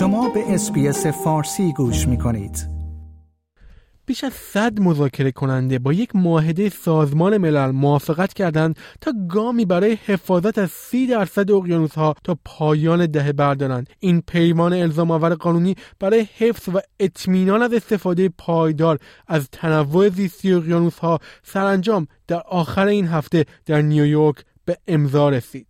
شما به SBS فارسی گوش می کنید. بیش از صد مذاکره کننده با یک معاهده سازمان ملل موافقت کردند تا گامی برای حفاظت از سی درصد اقیانوس ها تا پایان دهه بردارند این پیمان الزام آور قانونی برای حفظ و اطمینان از استفاده پایدار از تنوع زیستی اقیانوس ها سرانجام در آخر این هفته در نیویورک به امضا رسید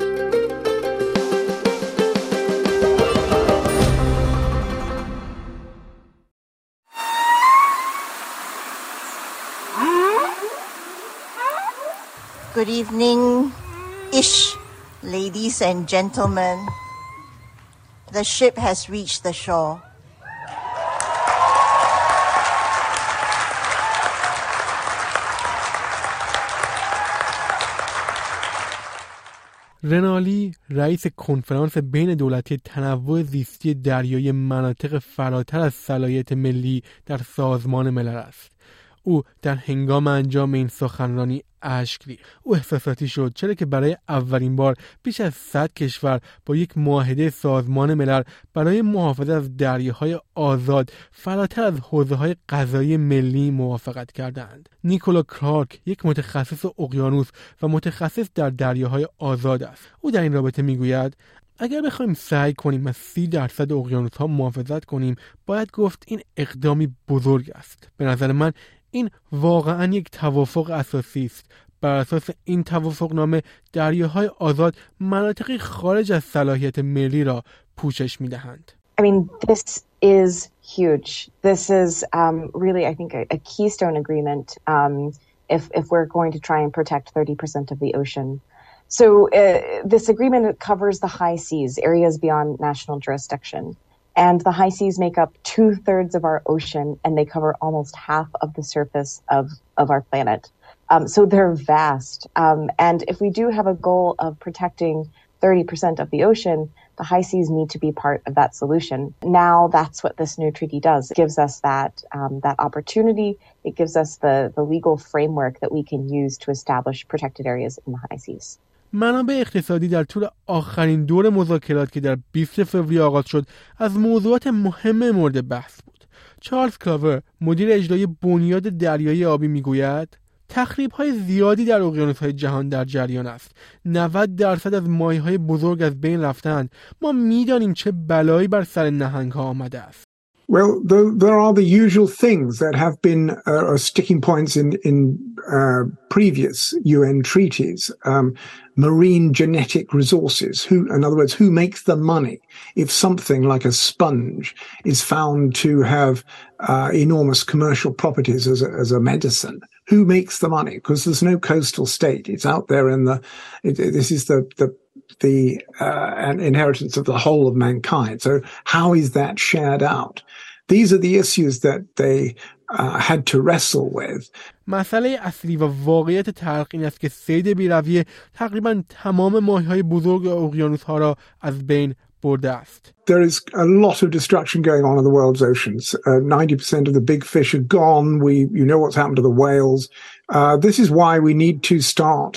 Good evening, ish, ladies and gentlemen. The ship has reached the shore. رنالی رئیس کنفرانس بین دولتی تنوع زیستی دریایی مناطق فراتر از صلاحیت ملی در سازمان ملل است او در هنگام انجام این سخنرانی اشک ریخت او احساساتی شد چرا که برای اولین بار بیش از 100 کشور با یک معاهده سازمان ملل برای محافظت از دریاهای آزاد فراتر از حوزه های غذایی ملی موافقت کردند. نیکولا کلارک یک متخصص اقیانوس و متخصص در دریاهای آزاد است. او در این رابطه می‌گوید اگر بخوایم سعی کنیم از سی درصد اقیانوس ها محافظت کنیم باید گفت این اقدامی بزرگ است. به نظر من این واقعا یک توافق اساسی است بر اساس این توافق نامه دریاهای آزاد مناطقی خارج از صلاحیت ملی را پوشش می دهند. I mean, this is huge. This is um, really, I think, a, a keystone agreement um, if, if we're going to try and protect 30% of the ocean. So uh, this agreement covers the high seas, areas beyond national jurisdiction. And the high seas make up two thirds of our ocean and they cover almost half of the surface of, of our planet. Um, so they're vast. Um, and if we do have a goal of protecting 30% of the ocean, the high seas need to be part of that solution. Now that's what this new treaty does. It gives us that, um, that opportunity. It gives us the, the legal framework that we can use to establish protected areas in the high seas. منابع اقتصادی در طول آخرین دور مذاکرات که در 20 فوریه آغاز شد از موضوعات مهم مورد بحث بود. چارلز کلاور مدیر اجرایی بنیاد دریایی آبی می‌گوید تخریب های زیادی در اقیانوس های جهان در جریان است. 90 درصد از مایه های بزرگ از بین رفتند ما می‌دانیم چه بلایی بر سر نهنگ ها آمده است. Well, there are the usual things that have been uh, sticking points in in uh, previous UN treaties. Um, marine genetic resources. Who, in other words, who makes the money if something like a sponge is found to have uh, enormous commercial properties as a, as a medicine? Who makes the money? Because there's no coastal state. It's out there in the. It, this is the the the uh, inheritance of the whole of mankind. So how is that shared out? These are the issues that they uh, had to wrestle with. مسئله اصلی و واقعیت تلخ این است که سید بیرویه تقریبا تمام ماهی های بزرگ اقیانوس ها را از بین برده است. There is a lot of destruction going on in the world's oceans. Uh, 90% of the big fish are gone. We, you know what's happened to the whales. Uh, this is why we need to start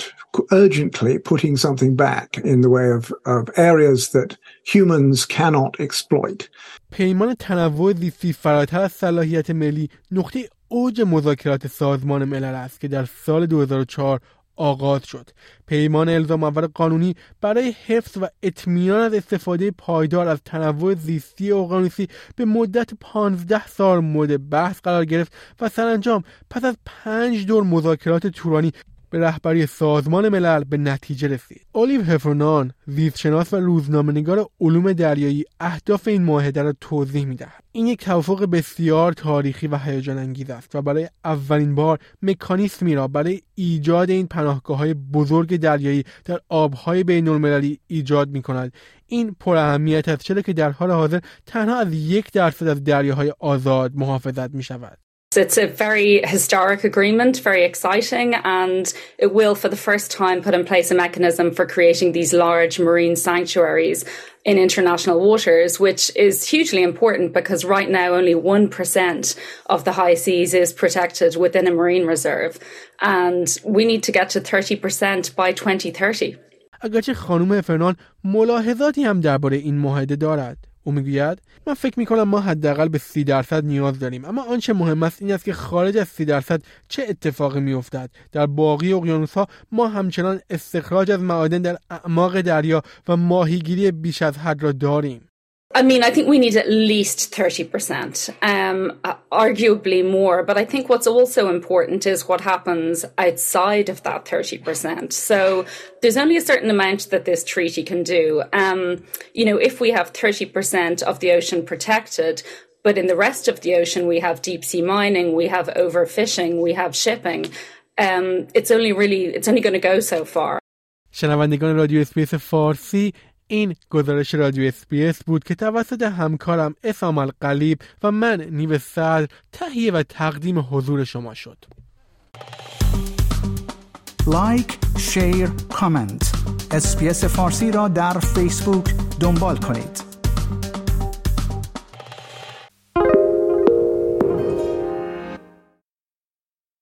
urgently putting something back in the way of, of areas that humans cannot exploit. پیمان تنوع زیستی فراتر از صلاحیت ملی نقطه اوج مذاکرات سازمان ملل است که در سال 2004 آغاز شد پیمان الزام آور قانونی برای حفظ و اطمینان از استفاده پایدار از تنوع زیستی اقیانوسی به مدت 15 سال مورد بحث قرار گرفت و سرانجام پس از پنج دور مذاکرات تورانی به رهبری سازمان ملل به نتیجه رسید. اولیو هفرنان، زیستشناس و روزنامه‌نگار علوم دریایی اهداف این معاهده را توضیح می‌دهد. این یک توافق بسیار تاریخی و هیجان انگیز است و برای اولین بار مکانیسمی را برای ایجاد این پناهگاه های بزرگ دریایی در آبهای بین المللی ایجاد می کند. این پر اهمیت است چرا که در حال حاضر تنها از یک درصد از دریاهای آزاد محافظت می شود. It's a very historic agreement, very exciting, and it will, for the first time, put in place a mechanism for creating these large marine sanctuaries in international waters, which is hugely important because right now only 1% of the high seas is protected within a marine reserve. And we need to get to 30% by 2030. اگرچه خانم فرنان ملاحظاتی هم درباره این معاهده دارد او می‌گوید من فکر می‌کنم ما حداقل به سی درصد نیاز داریم. اما آنچه مهم است این است که خارج از سی درصد چه اتفاقی میافتد. در باقی اقیانوس ها ما همچنان استخراج از معادن در اعماق دریا و ماهیگیری بیش از حد را داریم. I mean, I think we need at least 30%, um, arguably more. But I think what's also important is what happens outside of that 30%. So there's only a certain amount that this treaty can do. Um, you know, if we have 30% of the ocean protected, but in the rest of the ocean, we have deep sea mining, we have overfishing, we have shipping. Um, it's only really, it's only going to go so far. Συναβαντικών ρωτιούς πίσω φόρθη این گزارش رادیو اسپیس بود که توسط همکارم اسام القلیب و من نیو صدر تهیه و تقدیم حضور شما شد. like، share، comment SBS فارسی را در فیسبوک دنبال کنید.